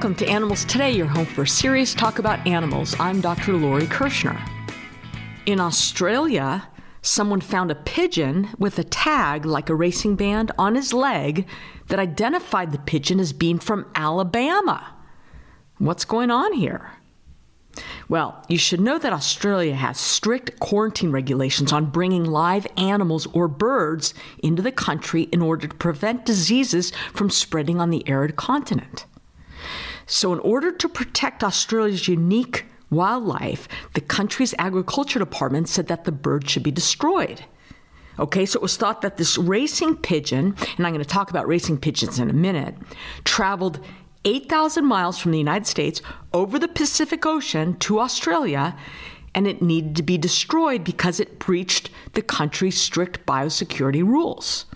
Welcome to Animals Today, your home for serious talk about animals. I'm Dr. Lori Kirschner. In Australia, someone found a pigeon with a tag like a racing band on his leg that identified the pigeon as being from Alabama. What's going on here? Well, you should know that Australia has strict quarantine regulations on bringing live animals or birds into the country in order to prevent diseases from spreading on the arid continent. So, in order to protect Australia's unique wildlife, the country's agriculture department said that the bird should be destroyed. Okay, so it was thought that this racing pigeon, and I'm going to talk about racing pigeons in a minute, traveled 8,000 miles from the United States over the Pacific Ocean to Australia, and it needed to be destroyed because it breached the country's strict biosecurity rules.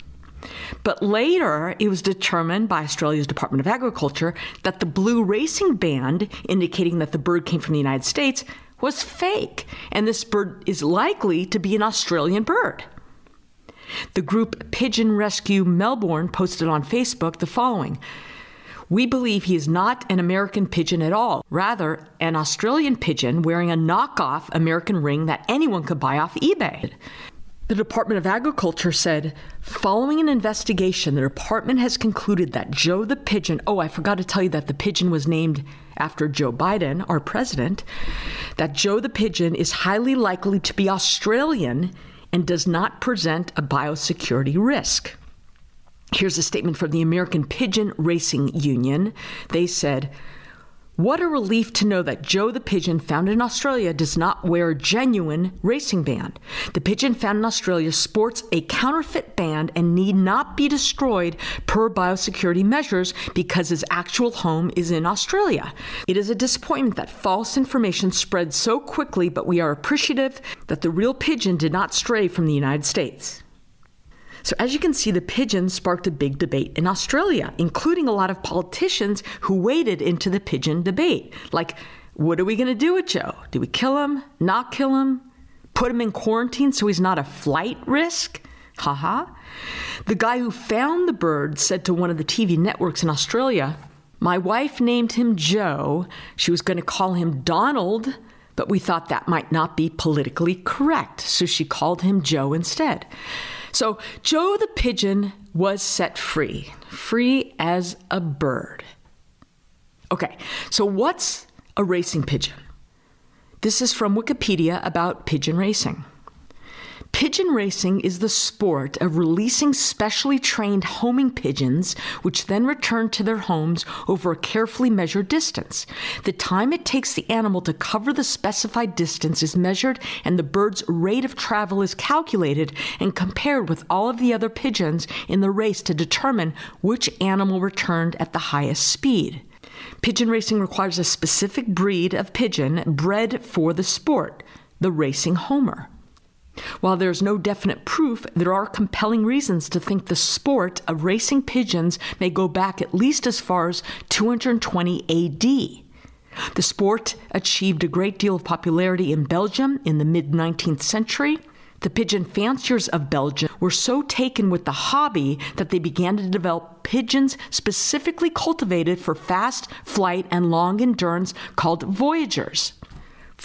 But later, it was determined by Australia's Department of Agriculture that the blue racing band, indicating that the bird came from the United States, was fake, and this bird is likely to be an Australian bird. The group Pigeon Rescue Melbourne posted on Facebook the following We believe he is not an American pigeon at all, rather, an Australian pigeon wearing a knockoff American ring that anyone could buy off eBay. The Department of Agriculture said, following an investigation, the department has concluded that Joe the pigeon, oh, I forgot to tell you that the pigeon was named after Joe Biden, our president, that Joe the pigeon is highly likely to be Australian and does not present a biosecurity risk. Here's a statement from the American Pigeon Racing Union. They said, what a relief to know that Joe the pigeon found in Australia does not wear a genuine racing band. The pigeon found in Australia sports a counterfeit band and need not be destroyed per biosecurity measures because his actual home is in Australia. It is a disappointment that false information spread so quickly, but we are appreciative that the real pigeon did not stray from the United States. So, as you can see, the pigeon sparked a big debate in Australia, including a lot of politicians who waded into the pigeon debate. Like, what are we going to do with Joe? Do we kill him? Not kill him? Put him in quarantine so he's not a flight risk? Haha. The guy who found the bird said to one of the TV networks in Australia, My wife named him Joe. She was going to call him Donald, but we thought that might not be politically correct, so she called him Joe instead. So Joe the pigeon was set free, free as a bird. Okay, so what's a racing pigeon? This is from Wikipedia about pigeon racing. Pigeon racing is the sport of releasing specially trained homing pigeons, which then return to their homes over a carefully measured distance. The time it takes the animal to cover the specified distance is measured, and the bird's rate of travel is calculated and compared with all of the other pigeons in the race to determine which animal returned at the highest speed. Pigeon racing requires a specific breed of pigeon bred for the sport, the racing homer. While there is no definite proof, there are compelling reasons to think the sport of racing pigeons may go back at least as far as 220 AD. The sport achieved a great deal of popularity in Belgium in the mid 19th century. The pigeon fanciers of Belgium were so taken with the hobby that they began to develop pigeons specifically cultivated for fast flight and long endurance called voyagers.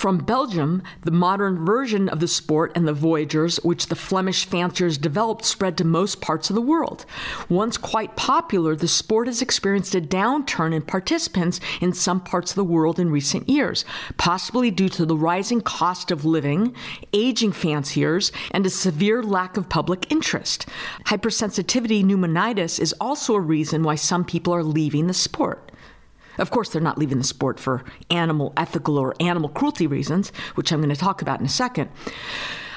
From Belgium, the modern version of the sport and the voyagers, which the Flemish fanciers developed, spread to most parts of the world. Once quite popular, the sport has experienced a downturn in participants in some parts of the world in recent years, possibly due to the rising cost of living, aging fanciers, and a severe lack of public interest. Hypersensitivity pneumonitis is also a reason why some people are leaving the sport. Of course, they're not leaving the sport for animal ethical or animal cruelty reasons, which I'm going to talk about in a second.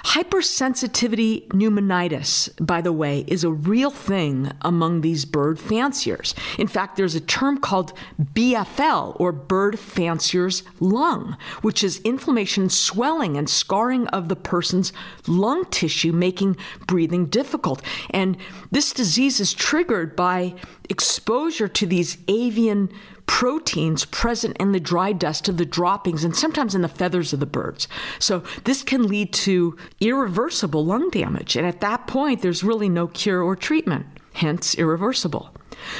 Hypersensitivity pneumonitis, by the way, is a real thing among these bird fanciers. In fact, there's a term called BFL, or bird fancier's lung, which is inflammation, swelling, and scarring of the person's lung tissue, making breathing difficult. And this disease is triggered by exposure to these avian proteins present in the dry dust of the droppings and sometimes in the feathers of the birds. So this can lead to irreversible lung damage. And at that point, there's really no cure or treatment, hence irreversible.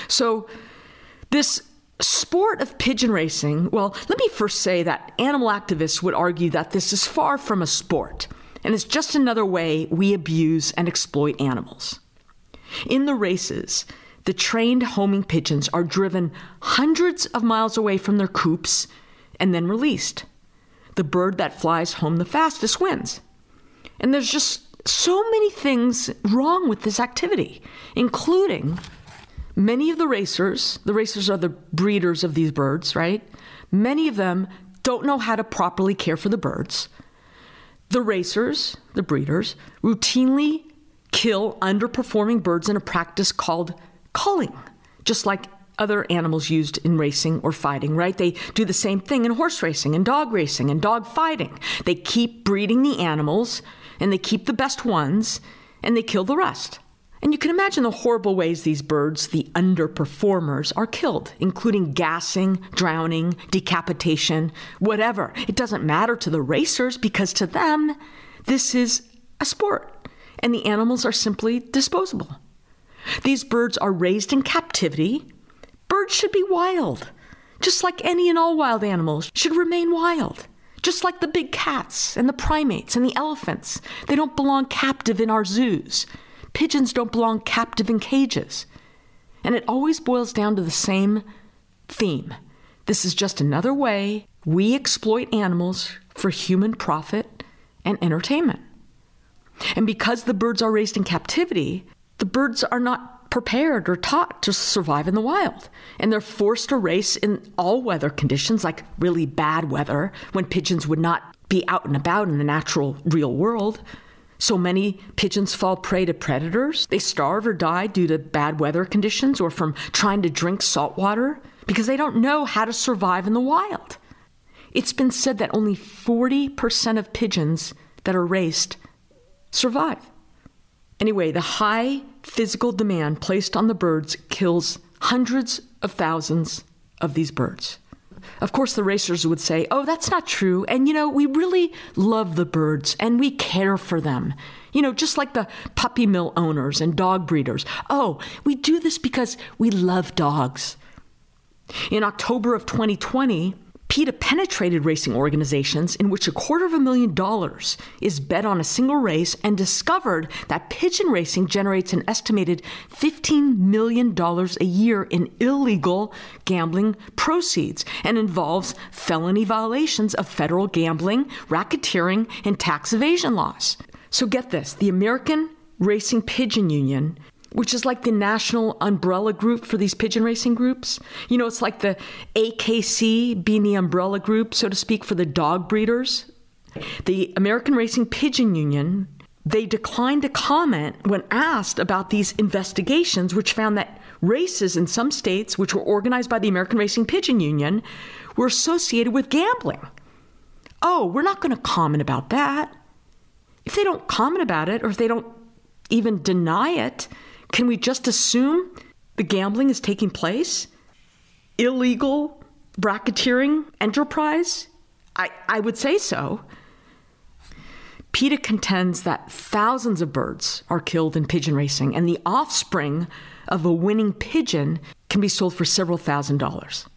So this sport of pigeon racing, well, let me first say that animal activists would argue that this is far from a sport, and it's just another way we abuse and exploit animals. In the races, the trained homing pigeons are driven hundreds of miles away from their coops and then released. The bird that flies home the fastest wins. And there's just so many things wrong with this activity, including many of the racers, the racers are the breeders of these birds, right? Many of them don't know how to properly care for the birds. The racers, the breeders, routinely kill underperforming birds in a practice called culling, just like other animals used in racing or fighting, right? They do the same thing in horse racing and dog racing and dog fighting. They keep breeding the animals and they keep the best ones and they kill the rest. And you can imagine the horrible ways these birds, the underperformers, are killed, including gassing, drowning, decapitation, whatever. It doesn't matter to the racers because to them, this is a sport, and the animals are simply disposable. These birds are raised in captivity. Birds should be wild, just like any and all wild animals should remain wild. Just like the big cats and the primates and the elephants, they don't belong captive in our zoos. Pigeons don't belong captive in cages. And it always boils down to the same theme. This is just another way we exploit animals for human profit and entertainment. And because the birds are raised in captivity, the birds are not prepared or taught to survive in the wild. And they're forced to race in all weather conditions, like really bad weather, when pigeons would not be out and about in the natural, real world. So many pigeons fall prey to predators. They starve or die due to bad weather conditions or from trying to drink salt water because they don't know how to survive in the wild. It's been said that only 40% of pigeons that are raced survive. Anyway, the high physical demand placed on the birds kills hundreds of thousands of these birds. Of course, the racers would say, oh, that's not true. And, you know, we really love the birds and we care for them. You know, just like the puppy mill owners and dog breeders. Oh, we do this because we love dogs. In October of 2020, PETA penetrated racing organizations in which a quarter of a million dollars is bet on a single race and discovered that pigeon racing generates an estimated $15 million a year in illegal gambling proceeds and involves felony violations of federal gambling, racketeering, and tax evasion laws. So get this the American Racing Pigeon Union which is like the national umbrella group for these pigeon racing groups. You know, it's like the AKC being the umbrella group, so to speak, for the dog breeders. The American Racing Pigeon Union, they declined to comment when asked about these investigations, which found that races in some states, which were organized by the American Racing Pigeon Union, were associated with gambling. Oh, we're not going to comment about that. If they don't comment about it, or if they don't even deny it, can we just assume the gambling is taking place? Illegal racketeering enterprise? I, I would say so. PETA contends that thousands of birds are killed in pigeon racing, and the offspring of a winning pigeon can be sold for several thousand dollars.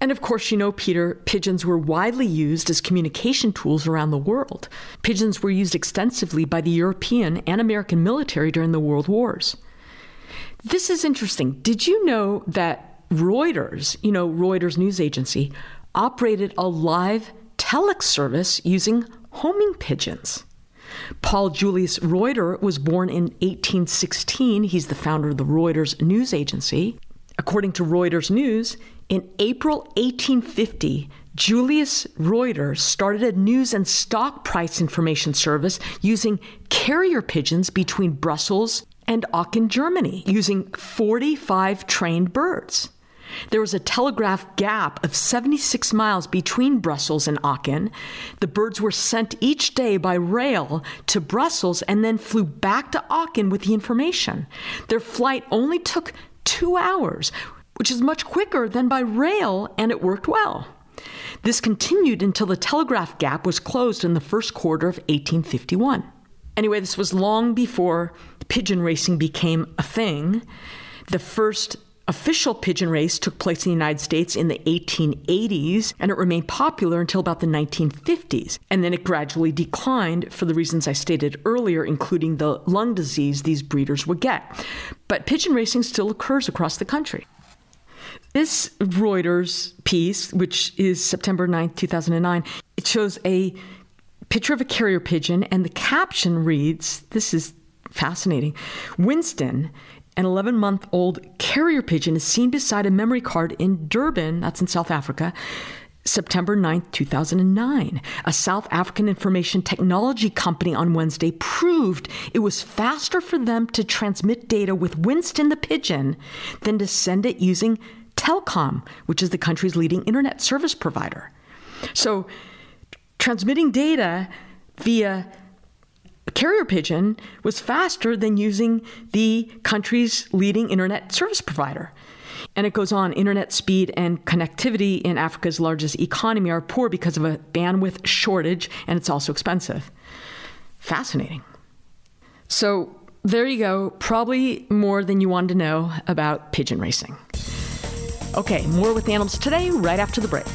And of course, you know, Peter, pigeons were widely used as communication tools around the world. Pigeons were used extensively by the European and American military during the World Wars. This is interesting. Did you know that Reuters, you know, Reuters news agency, operated a live telex service using homing pigeons? Paul Julius Reuter was born in 1816. He's the founder of the Reuters news agency. According to Reuters News, in April 1850, Julius Reuter started a news and stock price information service using carrier pigeons between Brussels and Aachen, Germany, using 45 trained birds. There was a telegraph gap of 76 miles between Brussels and Aachen. The birds were sent each day by rail to Brussels and then flew back to Aachen with the information. Their flight only took two hours, which is much quicker than by rail, and it worked well. This continued until the telegraph gap was closed in the first quarter of 1851. Anyway, this was long before pigeon racing became a thing. The first official pigeon race took place in the United States in the 1880s, and it remained popular until about the 1950s. And then it gradually declined for the reasons I stated earlier, including the lung disease these breeders would get. But pigeon racing still occurs across the country. This Reuters piece, which is September 9th, 2009, it shows a picture of a carrier pigeon, and the caption reads this is fascinating. Winston, an 11 month old carrier pigeon, is seen beside a memory card in Durban, that's in South Africa. September 9, 2009. A South African information technology company on Wednesday proved it was faster for them to transmit data with Winston the pigeon than to send it using Telkom, which is the country's leading internet service provider. So, transmitting data via carrier pigeon was faster than using the country's leading internet service provider. And it goes on internet speed and connectivity in Africa's largest economy are poor because of a bandwidth shortage, and it's also expensive. Fascinating. So, there you go. Probably more than you wanted to know about pigeon racing. Okay, more with animals today, right after the break.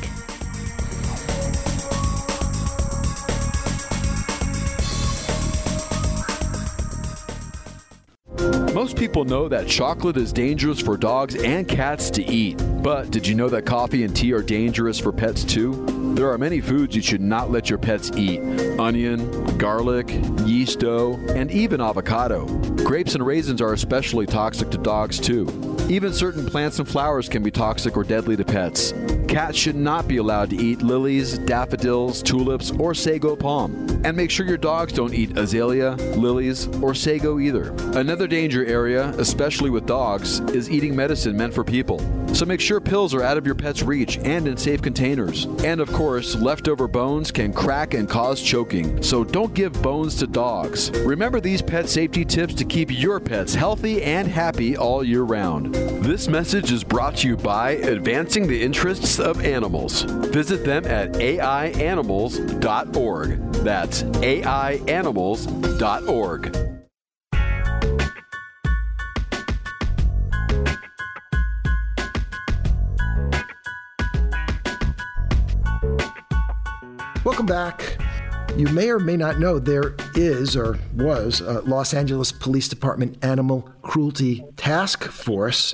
Most people know that chocolate is dangerous for dogs and cats to eat. But did you know that coffee and tea are dangerous for pets too? There are many foods you should not let your pets eat onion, garlic, yeast dough, and even avocado. Grapes and raisins are especially toxic to dogs too. Even certain plants and flowers can be toxic or deadly to pets. Cats should not be allowed to eat lilies, daffodils, tulips, or sago palm. And make sure your dogs don't eat azalea, lilies, or sago either. Another danger area, especially with dogs, is eating medicine meant for people. So make sure pills are out of your pet's reach and in safe containers. And of course, leftover bones can crack and cause choking, so don't give bones to dogs. Remember these pet safety tips to keep your pets healthy and happy all year round. This message is brought to you by Advancing the Interests of Animals. Visit them at aianimals.org. That's aianimals.org. Welcome back. You may or may not know there is or was a Los Angeles Police Department Animal Cruelty Task Force.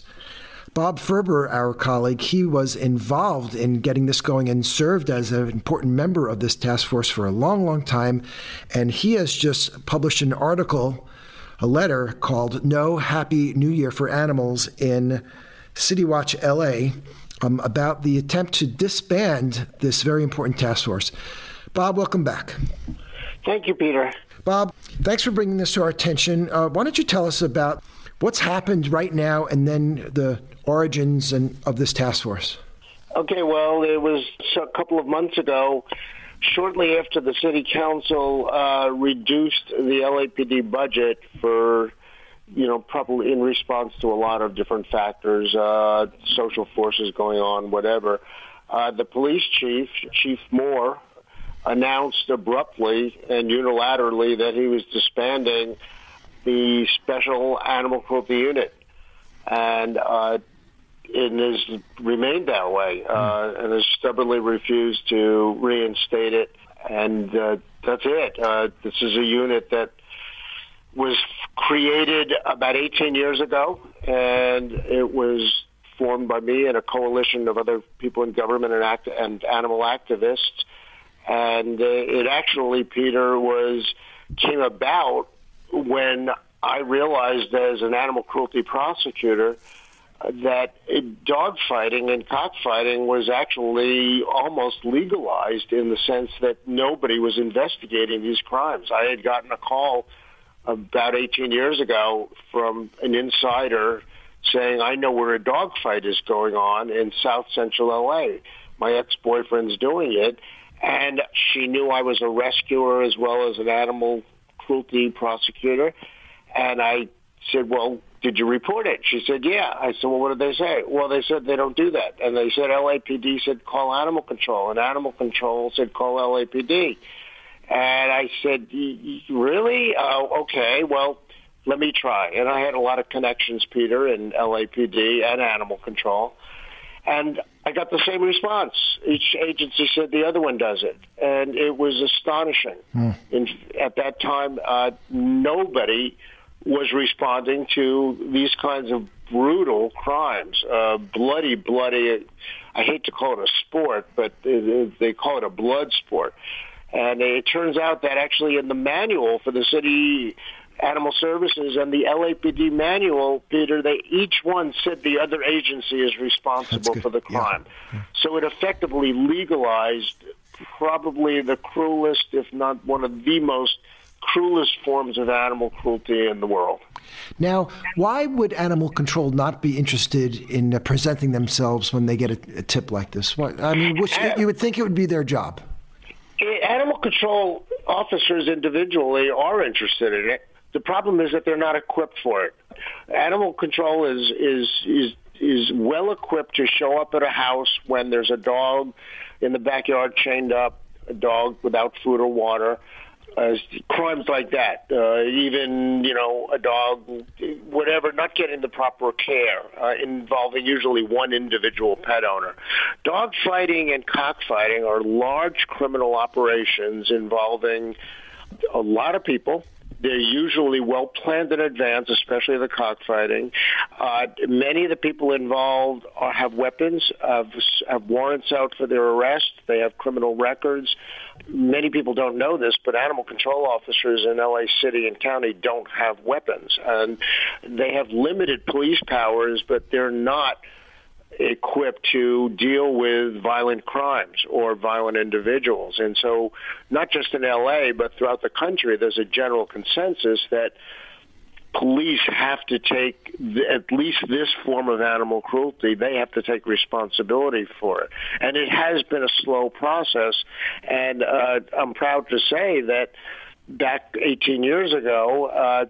Bob Ferber, our colleague, he was involved in getting this going and served as an important member of this task force for a long, long time. And he has just published an article, a letter called No Happy New Year for Animals in City Watch LA um, about the attempt to disband this very important task force. Bob, welcome back. Thank you, Peter. Bob, thanks for bringing this to our attention. Uh, why don't you tell us about what's happened right now and then the origins and, of this task force? Okay, well, it was a couple of months ago, shortly after the city council uh, reduced the LAPD budget for, you know, probably in response to a lot of different factors, uh, social forces going on, whatever. Uh, the police chief, Chief Moore, announced abruptly and unilaterally that he was disbanding the Special Animal Cruelty Unit, and uh, it has remained that way, uh, hmm. and has stubbornly refused to reinstate it. And uh, that's it. Uh, this is a unit that was created about 18 years ago, and it was formed by me and a coalition of other people in government and, act- and animal activists and uh, it actually, Peter, was came about when I realized as an animal cruelty prosecutor that dog fighting and cockfighting was actually almost legalized in the sense that nobody was investigating these crimes. I had gotten a call about 18 years ago from an insider saying, I know where a dog fight is going on in South Central LA. My ex-boyfriend's doing it and she knew I was a rescuer as well as an animal cruelty prosecutor. And I said, well, did you report it? She said, yeah. I said, well, what did they say? Well, they said they don't do that. And they said LAPD said call animal control. And animal control said call LAPD. And I said, really? Oh, okay. Well, let me try. And I had a lot of connections, Peter, in LAPD and animal control. And I got the same response. Each agency said the other one does it. And it was astonishing. Mm. In, at that time, uh, nobody was responding to these kinds of brutal crimes, uh, bloody, bloody. I hate to call it a sport, but they call it a blood sport. And it turns out that actually in the manual for the city animal services and the LAPD manual, Peter, they each one said the other agency is responsible for the crime. Yeah. Yeah. So it effectively legalized probably the cruelest, if not one of the most cruelest forms of animal cruelty in the world. Now, why would animal control not be interested in uh, presenting themselves when they get a, a tip like this? What, I mean, which, you would think it would be their job. Animal control officers individually are interested in it. The problem is that they're not equipped for it. Animal control is is is is well equipped to show up at a house when there's a dog in the backyard chained up, a dog without food or water, uh, crimes like that. Uh, even you know a dog, whatever, not getting the proper care, uh, involving usually one individual pet owner. Dog fighting and cockfighting are large criminal operations involving a lot of people they're usually well planned in advance, especially the cockfighting. Uh, many of the people involved are, have weapons, have, have warrants out for their arrest. They have criminal records. Many people don't know this, but animal control officers in LA City and County don't have weapons, and they have limited police powers, but they're not equipped to deal with violent crimes or violent individuals. And so not just in LA, but throughout the country, there's a general consensus that police have to take at least this form of animal cruelty. They have to take responsibility for it. And it has been a slow process. And uh, I'm proud to say that back 18 years ago, uh,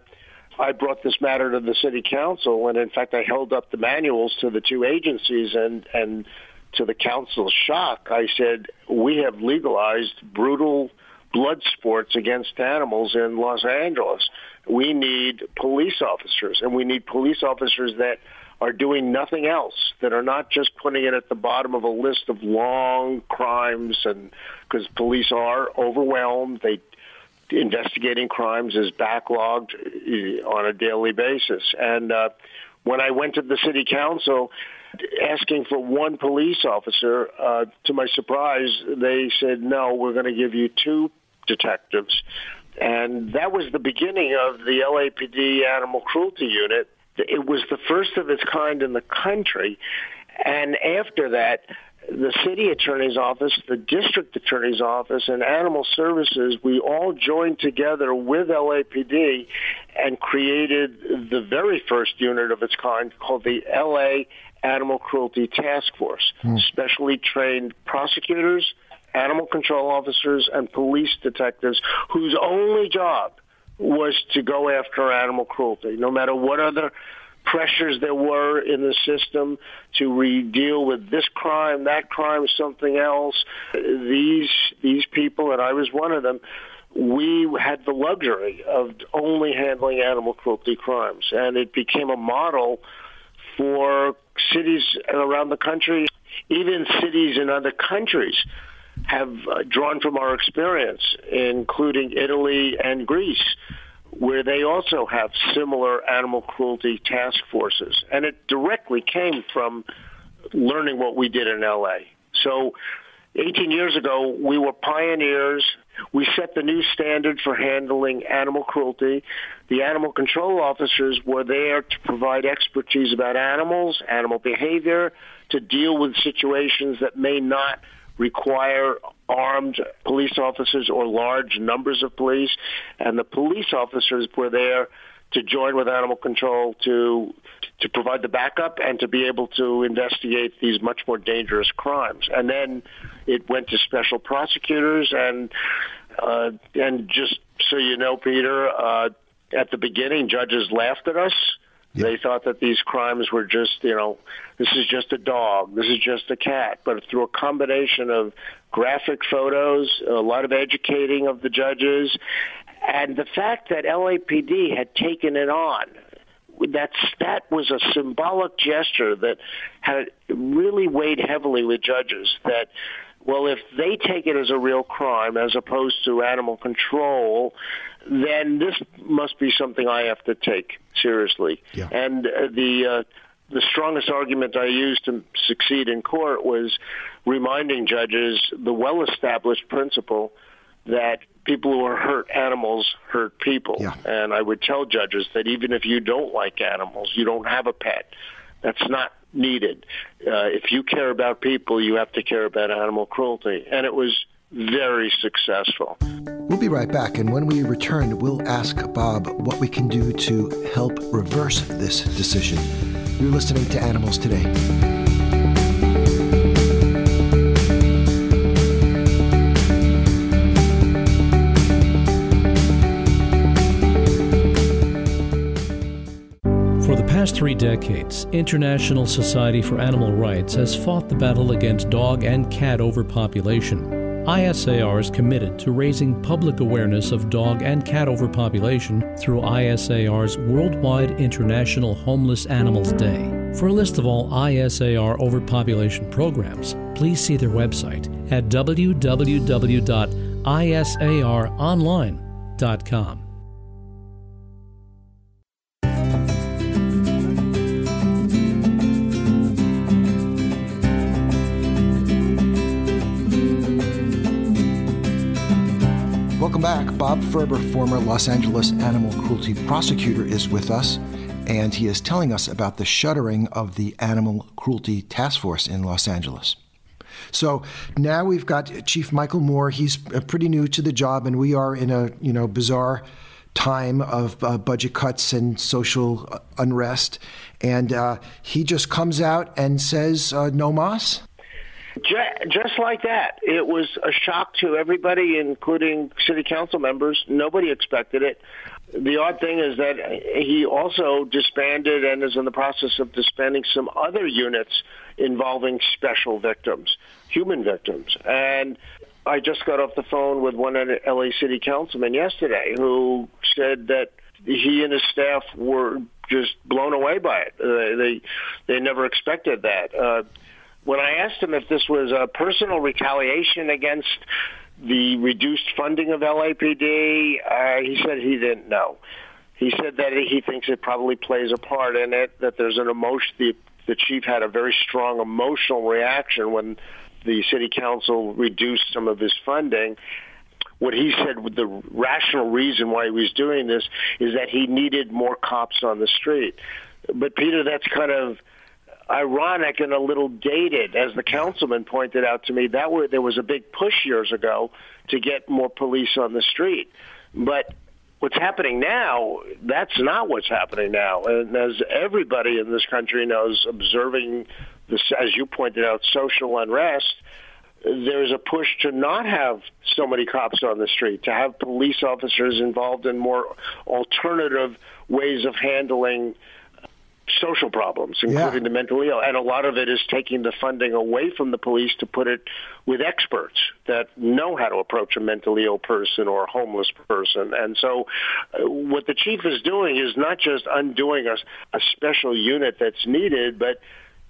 I brought this matter to the city council, and in fact, I held up the manuals to the two agencies, and and to the council's shock, I said we have legalized brutal blood sports against animals in Los Angeles. We need police officers, and we need police officers that are doing nothing else, that are not just putting it at the bottom of a list of long crimes, and because police are overwhelmed, they investigating crimes is backlogged uh, on a daily basis. And uh, when I went to the city council asking for one police officer, uh, to my surprise, they said, no, we're going to give you two detectives. And that was the beginning of the LAPD Animal Cruelty Unit. It was the first of its kind in the country. And after that, the city attorney's office, the district attorney's office, and animal services, we all joined together with LAPD and created the very first unit of its kind called the LA Animal Cruelty Task Force, hmm. specially trained prosecutors, animal control officers, and police detectives whose only job was to go after animal cruelty, no matter what other pressures there were in the system to re- deal with this crime, that crime, something else. These these people, and I was one of them. We had the luxury of only handling animal cruelty crimes, and it became a model for cities around the country, even cities in other countries have uh, drawn from our experience, including Italy and Greece where they also have similar animal cruelty task forces. And it directly came from learning what we did in LA. So 18 years ago, we were pioneers. We set the new standard for handling animal cruelty. The animal control officers were there to provide expertise about animals, animal behavior, to deal with situations that may not require armed police officers or large numbers of police, and the police officers were there to join with animal control to to provide the backup and to be able to investigate these much more dangerous crimes. And then it went to special prosecutors and uh, and just so you know, Peter, uh, at the beginning, judges laughed at us yeah. They thought that these crimes were just, you know, this is just a dog, this is just a cat. But through a combination of graphic photos, a lot of educating of the judges, And the fact that LAPD had taken it on, that's, that was a symbolic gesture that had really weighed heavily with judges that well, if they take it as a real crime as opposed to animal control, then this must be something I have to take seriously. Yeah. And uh, the uh, the strongest argument I used to succeed in court was reminding judges the well-established principle that people who are hurt animals hurt people. Yeah. And I would tell judges that even if you don't like animals, you don't have a pet, that's not needed. Uh, if you care about people, you have to care about animal cruelty. And it was very successful. We'll be right back, and when we return, we'll ask Bob what we can do to help reverse this decision. You're listening to Animals Today. Past three decades, International Society for Animal Rights has fought the battle against dog and cat overpopulation. ISAR is committed to raising public awareness of dog and cat overpopulation through ISAR's Worldwide International Homeless Animals Day. For a list of all ISAR overpopulation programs, please see their website at www.isaronline.com. Welcome back. Bob Ferber, former Los Angeles animal cruelty prosecutor, is with us, and he is telling us about the shuttering of the Animal Cruelty Task Force in Los Angeles. So now we've got Chief Michael Moore. He's uh, pretty new to the job, and we are in a you know bizarre time of uh, budget cuts and social uh, unrest. And uh, he just comes out and says, uh, "No mas." Just like that, it was a shock to everybody, including city council members. Nobody expected it. The odd thing is that he also disbanded and is in the process of disbanding some other units involving special victims, human victims. And I just got off the phone with one LA City councilman yesterday who said that he and his staff were just blown away by it. They they never expected that. Uh, when I asked him if this was a personal retaliation against the reduced funding of LAPD, uh, he said he didn't know. He said that he thinks it probably plays a part in it, that there's an emotion, the, the chief had a very strong emotional reaction when the city council reduced some of his funding. What he said, the rational reason why he was doing this is that he needed more cops on the street. But Peter, that's kind of ironic and a little dated. As the councilman pointed out to me, that were, there was a big push years ago to get more police on the street. But what's happening now, that's not what's happening now. And as everybody in this country knows, observing this, as you pointed out, social unrest, there's a push to not have so many cops on the street, to have police officers involved in more alternative ways of handling social problems, including Yeah. the mentally ill. And a lot of it is taking the funding away from the police to put it with experts that know how to approach a mentally ill person or a homeless person. And so uh, what the chief is doing is not just undoing a, a special unit that's needed, but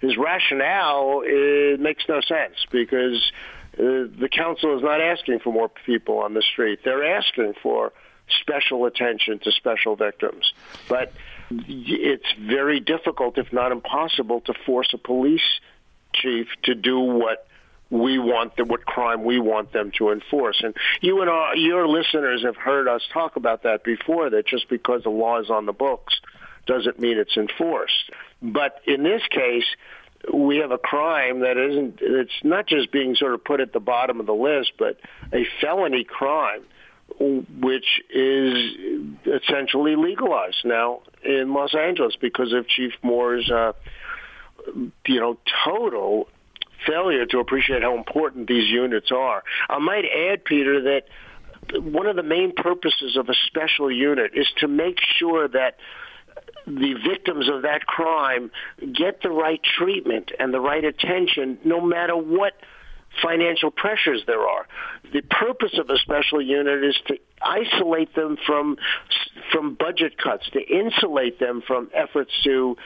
his rationale it makes no sense because uh, the council is not asking for more people on the street. They're asking for special attention to special victims. But it's very difficult, if not impossible, to force a police chief to do what we want them, what crime we want them to enforce. And you and our, your listeners have heard us talk about that before, that just because the law is on the books doesn't mean it's enforced. But in this case, we have a crime that isn't, it's not just being sort of put at the bottom of the list, but a felony crime which is essentially legalized now in Los Angeles because of Chief Moore's, uh, you know, total failure to appreciate how important these units are. I might add, Peter, that one of the main purposes of a special unit is to make sure that the victims of that crime get the right treatment and the right attention no matter what financial pressures there are. The purpose of a special unit is to isolate them from from budget cuts, to insulate them from efforts to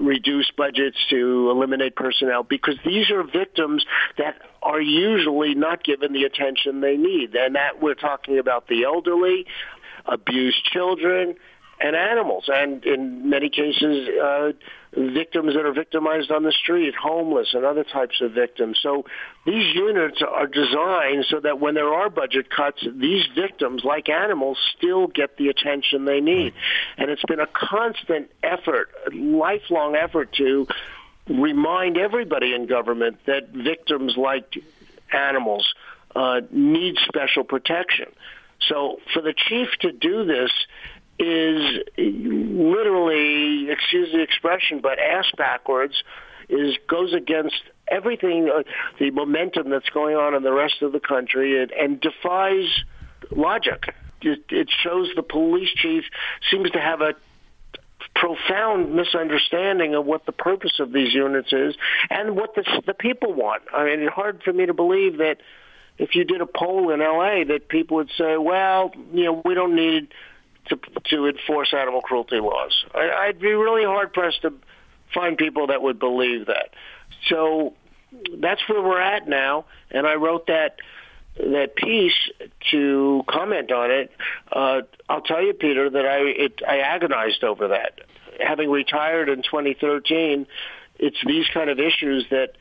reduce budgets, to eliminate personnel, because these are victims that are usually not given the attention they need. And that we're talking about the elderly, abused children, and animals, and in many cases, uh, victims that are victimized on the street, homeless, and other types of victims. So these units are designed so that when there are budget cuts, these victims, like animals, still get the attention they need. And it's been a constant effort, a lifelong effort to remind everybody in government that victims like animals uh, need special protection. So for the chief to do this is excuse the expression, but ass backwards, is goes against everything, uh, the momentum that's going on in the rest of the country, and, and defies logic. It, it shows the police chief seems to have a profound misunderstanding of what the purpose of these units is and what the, the people want. I mean, it's hard for me to believe that if you did a poll in LA that people would say, well, you know, we don't need to to enforce animal cruelty laws. I, I'd be really hard pressed to find people that would believe that. So that's where we're at now, and I wrote that that piece to comment on it. Uh, I'll tell you, Peter, that I it, I agonized over that. Having retired in 2013, it's these kind of issues that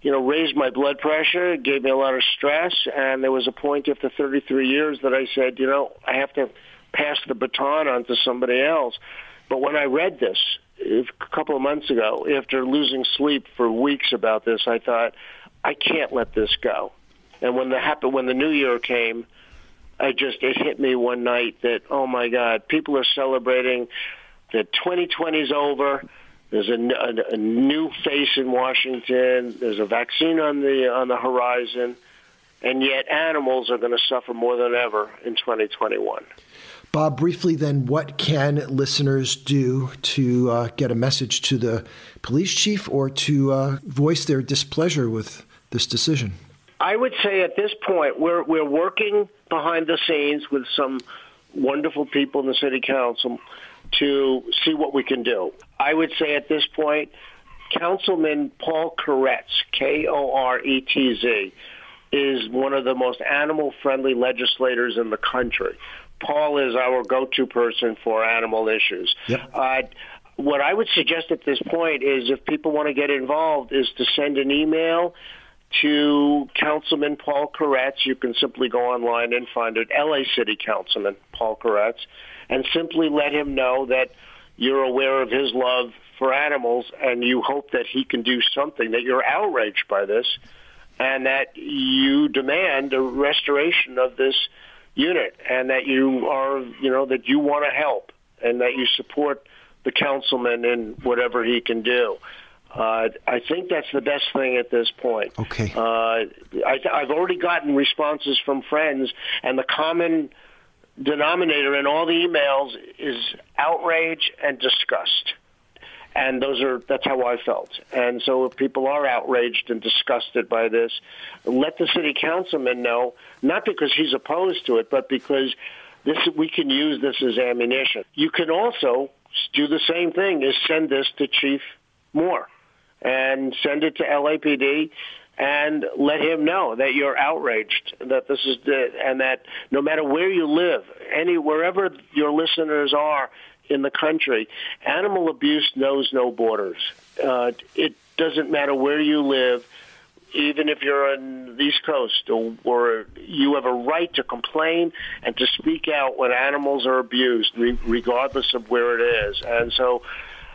you know raised my blood pressure, gave me a lot of stress, and there was a point after 33 years that I said, you know, I have to pass the baton on to somebody else. But when I read this a couple of months ago, after losing sleep for weeks about this, I thought, I can't let this go. And when the happen when the new year came, I just it hit me one night that oh my God, people are celebrating that 2020 is over. There's a, a, a new face in Washington. There's a vaccine on the on the horizon, and yet animals are going to suffer more than ever in 2021. Bob, briefly then, what can listeners do to uh, get a message to the police chief or to uh, voice their displeasure with this decision? I would say at this point, we're, we're working behind the scenes with some wonderful people in the city council to see what we can do. I would say at this point, Councilman Paul Koretz, K-O-R-E-T-Z, is one of the most animal-friendly legislators in the country. Paul is our go-to person for animal issues. Yep. Uh, what I would suggest at this point is if people want to get involved is to send an email to Councilman Paul Koretz. You can simply go online and find it, LA City Councilman Paul Koretz, and simply let him know that you're aware of his love for animals and you hope that he can do something, that you're outraged by this, and that you demand a restoration of this unit and that you are, you know, that you want to help and that you support the councilman in whatever he can do. Uh, I think that's the best thing at this point. Okay. Uh, I, I've already gotten responses from friends, and the common denominator in all the emails is outrage and disgust and those are that's how I felt. And so if people are outraged and disgusted by this, let the city councilman know, not because he's opposed to it, but because this we can use this as ammunition. You can also do the same thing: is send this to Chief Moore and send it to LAPD and let him know that you're outraged that this is the, and that no matter where you live, any wherever your listeners are in the country. Animal abuse knows no borders. Uh, it doesn't matter where you live, even if you're on the East Coast, or, or you have a right to complain and to speak out when animals are abused, re- regardless of where it is. And so,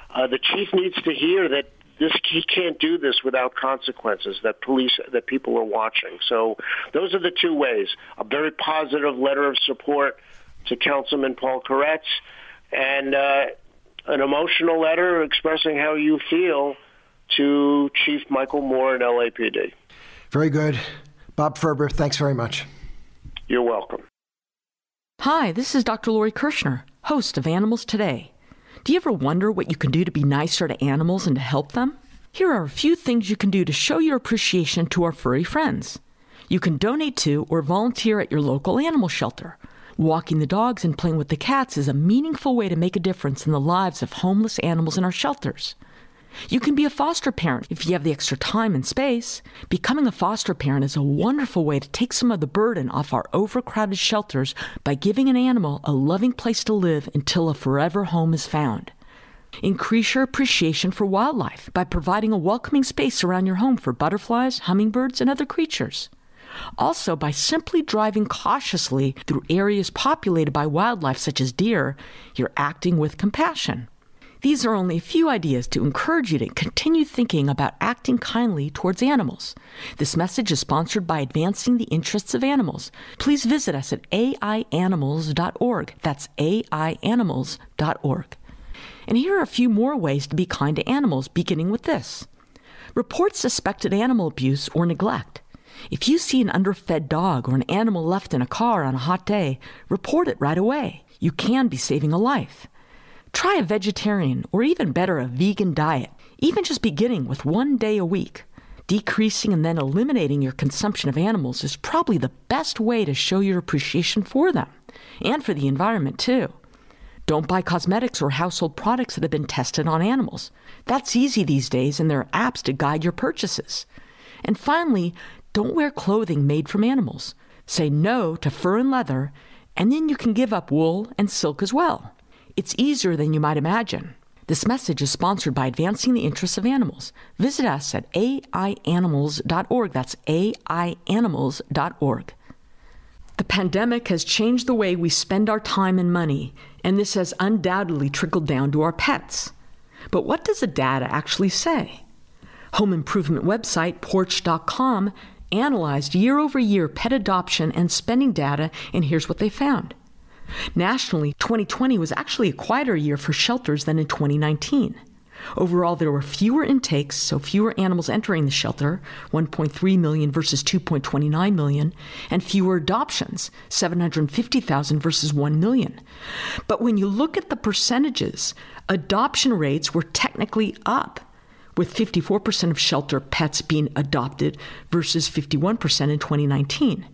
uh, the chief needs to hear that this he can't do this without consequences that police that people are watching so those are the two ways a very positive letter of support to councilman paul koretz and uh, an emotional letter expressing how you feel to Chief Michael Moore and LAPD. Very good. Bob Ferber, thanks very much. You're welcome. Hi, this is Dr. Lori Kirschner, host of Animals Today. Do you ever wonder what you can do to be nicer to animals and to help them? Here are a few things you can do to show your appreciation to our furry friends. You can donate to or volunteer at your local animal shelter. Walking the dogs and playing with the cats is a meaningful way to make a difference in the lives of homeless animals in our shelters. You can be a foster parent if you have the extra time and space. Becoming a foster parent is a wonderful way to take some of the burden off our overcrowded shelters by giving an animal a loving place to live until a forever home is found. Increase your appreciation for wildlife by providing a welcoming space around your home for butterflies, hummingbirds, and other creatures. Also, by simply driving cautiously through areas populated by wildlife such as deer, you're acting with compassion. These are only a few ideas to encourage you to continue thinking about acting kindly towards animals. This message is sponsored by Advancing the Interests of Animals. Please visit us at aianimals.org. That's aianimals.org. And here are a few more ways to be kind to animals, beginning with this. Report suspected animal abuse or neglect. If you see an underfed dog or an animal left in a car on a hot day, report it right away. You can be saving a life. Try a vegetarian or even better, a vegan diet, even just beginning with one day a week. Decreasing and then eliminating your consumption of animals is probably the best way to show your appreciation for them and for the environment, too. Don't buy cosmetics or household products that have been tested on animals. That's easy these days, and there are apps to guide your purchases. And finally, don't wear clothing made from animals. Say no to fur and leather, and then you can give up wool and silk as well. It's easier than you might imagine. This message is sponsored by Advancing the Interests of Animals. Visit us at aianimals.org. That's aianimals.org. The pandemic has changed the way we spend our time and money, and this has undoubtedly trickled down to our pets. But what does the data actually say? Home improvement website Porch.com analyzed year over year pet adoption and spending data, and here's what they found. Nationally, 2020 was actually a quieter year for shelters than in 2019. Overall, there were fewer intakes, so fewer animals entering the shelter, 1.3 million versus 2.29 million, and fewer adoptions, 750,000 versus 1 million. But when you look at the percentages, adoption rates were technically up, with 54% of shelter pets being adopted versus 51% in 2019.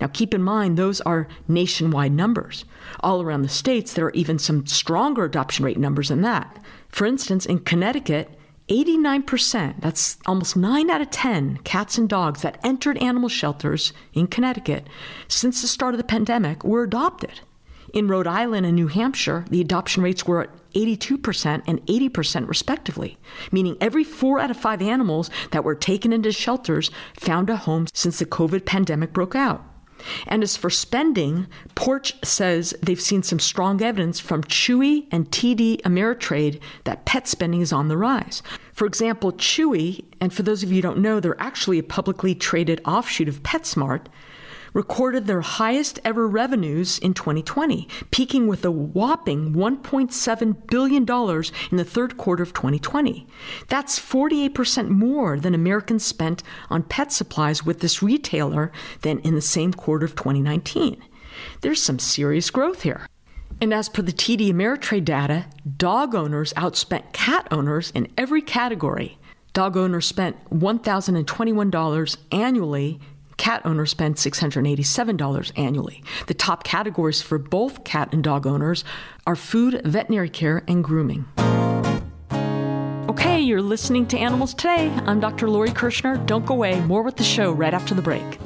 Now, keep in mind, those are nationwide numbers. All around the states, there are even some stronger adoption rate numbers than that. For instance, in Connecticut, 89%, that's almost 9 out of 10 cats and dogs that entered animal shelters in Connecticut since the start of the pandemic were adopted. In Rhode Island and New Hampshire, the adoption rates were at 82% and 80% respectively, meaning every four out of five animals that were taken into shelters found a home since the COVID pandemic broke out. And as for spending, Porch says they've seen some strong evidence from Chewy and TD Ameritrade that pet spending is on the rise. For example, Chewy, and for those of you who don't know, they're actually a publicly traded offshoot of PetSmart, recorded their highest ever revenues in 2020, peaking with a whopping $1.7 billion in the third quarter of 2020. That's 48% more than Americans spent on pet supplies with this retailer than in the same quarter of 2019. There's some serious growth here. And as per the TD Ameritrade data, dog owners outspent cat owners in every category. Dog owners spent $1,021 annually cat owners spend $687 annually. The top categories for both cat and dog owners are food, veterinary care, and grooming. Okay, you're listening to Animals Today. I'm Dr. Lori Kirshner. Don't go away. More with the show right after the break.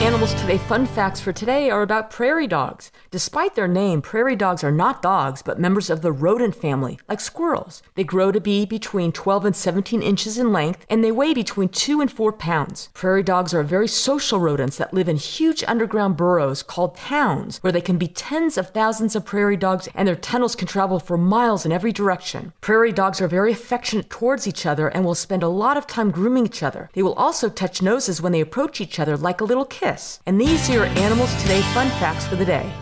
Animals Today fun facts for today are about prairie dogs. Despite their name, prairie dogs are not dogs, but members of the rodent family, like squirrels. They grow to be between 12 and 17 inches in length, and they weigh between 2 and 4 pounds. Prairie dogs are very social rodents that live in huge underground burrows called towns, where they can be tens of thousands of prairie dogs, and their tunnels can travel for miles in every direction. Prairie dogs are very affectionate towards each other and will spend a lot of time grooming each other. They will also touch noses when they approach each other like a little kid kiss. And these are your Animals Today fun facts for the day.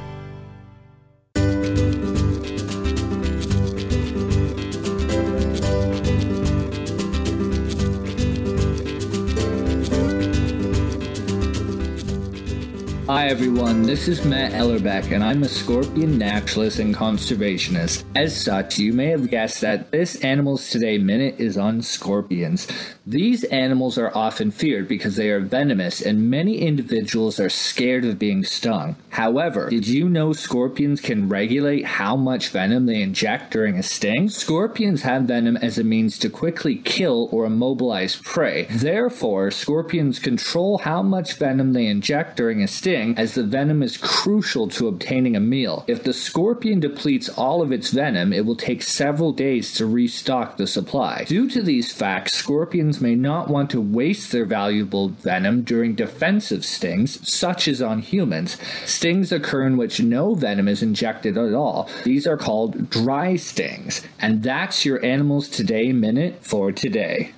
Hi everyone, this is Matt Ellerbeck and I'm a scorpion naturalist and conservationist. As such, you may have guessed that this Animals Today Minute is on scorpions. These animals are often feared because they are venomous and many individuals are scared of being stung. However, did you know scorpions can regulate how much venom they inject during a sting? Scorpions have venom as a means to quickly kill or immobilize prey. Therefore, scorpions control how much venom they inject during a sting as the venom is crucial to obtaining a meal. If the scorpion depletes all of its venom, it will take several days to restock the supply. Due to these facts, scorpions may not want to waste their valuable venom during defensive stings, such as on humans. Stings occur in which no venom is injected at all. These are called dry stings. And that's your Animals Today Minute for today.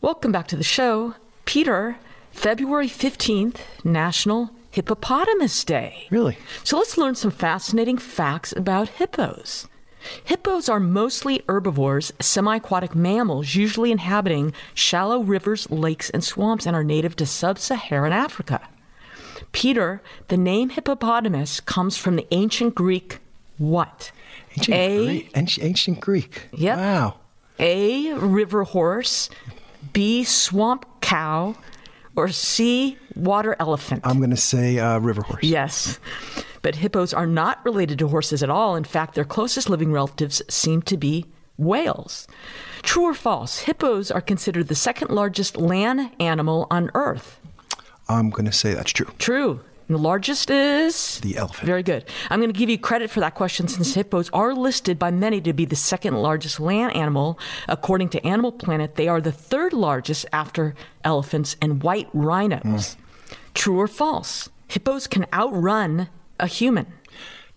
Welcome back to the show. Peter, February 15th, National Hippopotamus Day. Really? So let's learn some fascinating facts about hippos. Hippos are mostly herbivores, semi aquatic mammals, usually inhabiting shallow rivers, lakes, and swamps, and are native to sub Saharan Africa. Peter, the name hippopotamus comes from the ancient Greek what? Ancient, A- Greek, ancient, ancient Greek. Yep. Wow. A. River horse, B. Swamp cow, or C. Water elephant? I'm going to say uh, river horse. Yes. But hippos are not related to horses at all. In fact, their closest living relatives seem to be whales. True or false? Hippos are considered the second largest land animal on Earth. I'm going to say that's true. True. The largest is? The elephant. Very good. I'm going to give you credit for that question since hippos are listed by many to be the second largest land animal. According to Animal Planet, they are the third largest after elephants and white rhinos. Mm. True or false? Hippos can outrun a human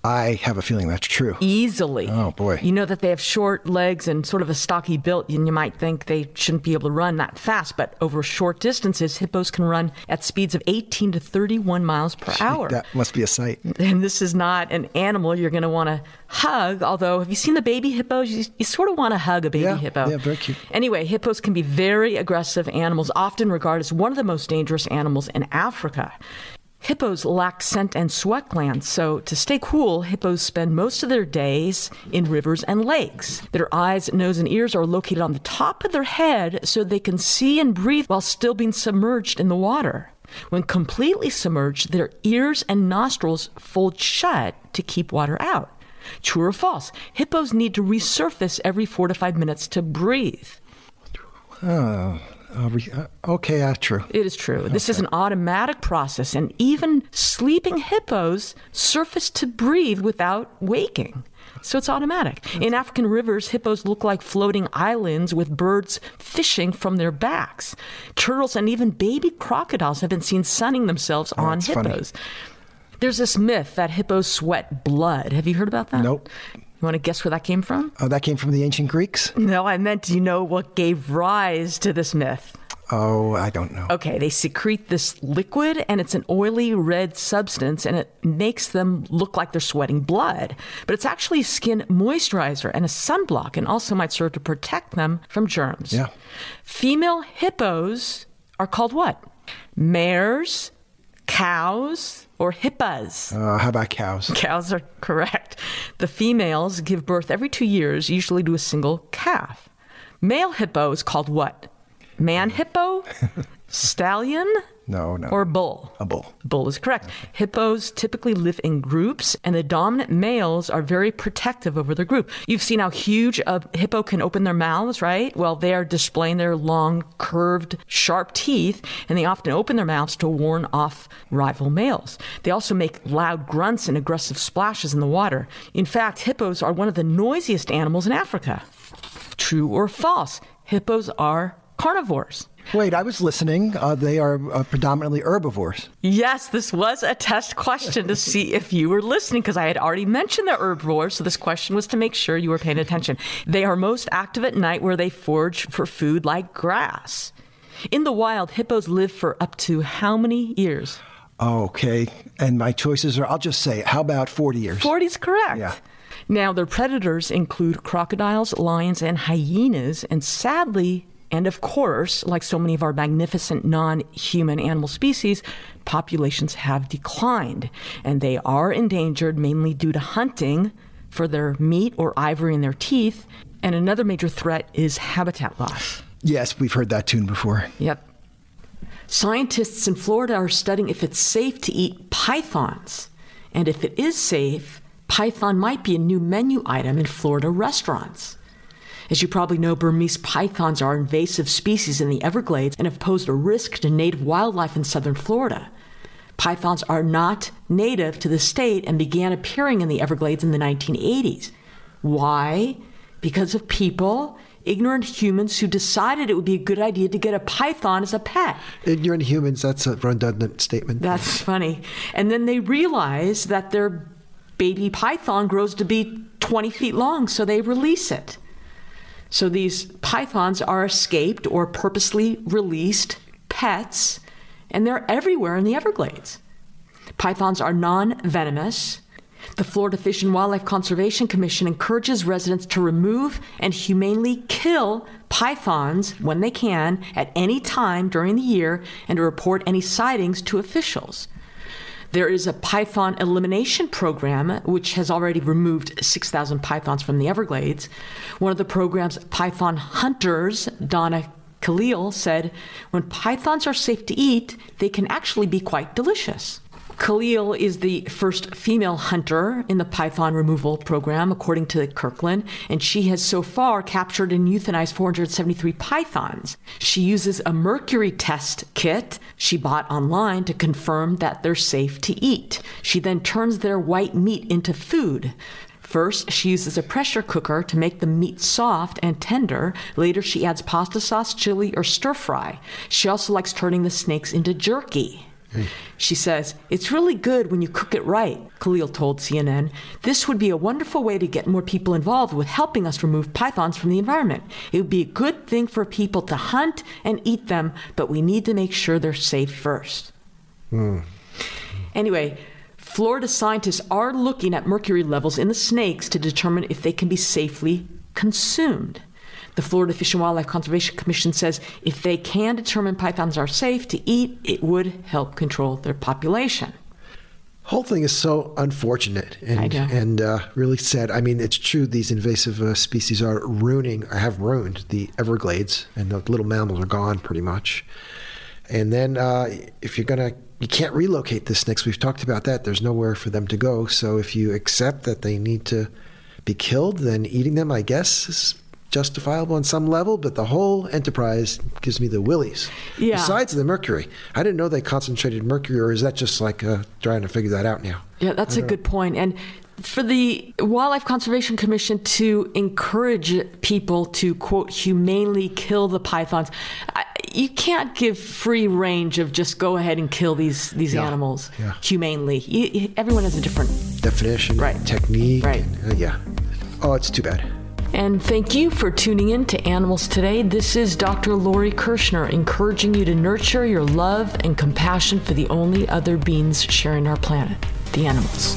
I have a feeling that's true. easily. Oh, boy. You know that they have short legs and sort of a stocky build, and you might think they shouldn't be able to run that fast, but over short distances, hippos can run at speeds of 18 to 31 miles per hour. That must be a sight. and this is not an animal you're going to want to hug. Although, have you seen the baby hippos? You, you sort of want to hug a baby Yeah, hippo. yeah, very cute. Anyway, hippos can be very aggressive animals, often regarded as one of the most dangerous animals in Africa. Hippos lack scent and sweat glands, so to stay cool, hippos spend most of their days in rivers and lakes. Their eyes, nose, and ears are located on the top of their head so they can see and breathe while still being submerged in the water. When completely submerged, their ears and nostrils fold shut to keep water out. True or false? Hippos need to resurface every four to five minutes to breathe. Re- uh, okay, uh, true. It is true. This is an automatic process, and even sleeping hippos surface to breathe without waking. So it's automatic. In African rivers, hippos look like floating islands with birds fishing from their backs. Turtles and even baby crocodiles have been seen sunning themselves on that's funny. hippos. There's this myth that hippos sweat blood. Have you heard about that? Nope. You want to guess where that came from? Oh, that came from the ancient Greeks? No, I meant, do you know what gave rise to this myth? Oh, I don't know. Okay, they secrete this liquid and it's an oily red substance and it makes them look like they're sweating blood. But it's actually a skin moisturizer and a sunblock and also might serve to protect them from germs. Yeah. Female hippos are called what? Mares, cows, or hippas? Uh, how about cows? Cows are correct. The females give birth every two years, usually to a single calf. Male hippo is called what? Man hippo? Stallion? No, no. Or bull? a bull. Bull is correct. Hippos typically live in groups, and the dominant males are very protective over their group. You've seen how huge a hippo can open their mouths, right? Well, they are displaying their long, curved, sharp teeth, and they often open their mouths to warn off rival males. They also make loud grunts and aggressive splashes in the water. In fact, hippos are one of the noisiest animals in Africa. True or false? Hippos are carnivores. Wait, I was listening. Uh, they are uh, predominantly herbivores. Yes, this was a test question to see if you were listening because I had already mentioned the herbivores. So this question was to make sure you were paying attention. They are most active at night where they forage for food like grass. In the wild, hippos live for up to how many years? Okay. And my choices are, I'll just say, how about 40 years? 40 is correct. Yeah. Now, their predators include crocodiles, lions, and hyenas, and sadly, And of course, like so many of our magnificent non human animal species, populations have declined. And they are endangered mainly due to hunting for their meat or ivory in their teeth. And another major threat is habitat loss. Yes, we've heard that tune before. Yep. Scientists in Florida are studying if it's safe to eat pythons. And if it is safe, python might be a new menu item in Florida restaurants. As you probably know, Burmese pythons are invasive species in the Everglades and have posed a risk to native wildlife in southern Florida. Pythons are not native to the state and began appearing in the Everglades in the 1980s. Why? Because of people, ignorant humans who decided it would be a good idea to get a python as a pet. Ignorant humans, that's a redundant statement. That's funny. And then they realize that their baby python grows to be 20 feet long, so they release it. So these pythons are escaped or purposely released pets, and they're everywhere in the Everglades. Pythons are non venomous. The Florida Fish and Wildlife Conservation Commission encourages residents to remove and humanely kill pythons when they can at any time during the year and to report any sightings to officials. There is a python elimination program which has already removed 6,000 pythons from the Everglades. One of the program's python hunters, Donna Kalil, said when pythons are safe to eat, they can actually be quite delicious. Kalil is the first female hunter in the python removal program, according to Kirkland, and she has so far captured and euthanized 473 pythons. She uses a mercury test kit she bought online to confirm that they're safe to eat. She then turns their white meat into food. First, she uses a pressure cooker to make the meat soft and tender. Later, she adds pasta sauce, chili, or stir fry. She also likes turning the snakes into jerky. She says, It's really good when you cook it right, Kalil told CNN. This would be a wonderful way to get more people involved with helping us remove pythons from the environment. It would be a good thing for people to hunt and eat them, but we need to make sure they're safe first. Mm. Anyway, Florida scientists are looking at mercury levels in the snakes to determine if they can be safely consumed. The Florida Fish and Wildlife Conservation Commission says if they can determine pythons are safe to eat, it would help control their population. Whole thing is so unfortunate and and uh, really sad. I mean, it's true these invasive uh, species are ruining or have ruined the Everglades, and the little mammals are gone pretty much. And then uh, if you're gonna you can't relocate the snakes. We've talked about that. There's nowhere for them to go. So if you accept that they need to be killed, then eating them, I guess, is justifiable on some level, but the whole enterprise gives me the willies. Yeah. Besides the mercury, I didn't know they concentrated mercury, or is that just like uh, trying to figure that out now? Yeah, that's a good point. And for the Wildlife Conservation Commission to encourage people to quote humanely kill the pythons, you can't give free range of just go ahead and kill these these yeah. animals yeah. humanely. You, everyone has a different definition, right. technique, right? And, uh, yeah. Oh, it's too bad. And thank you for tuning in to Animals Today. This is Dr. Lori Kirshner encouraging you to nurture your love and compassion for the only other beings sharing our planet, the animals.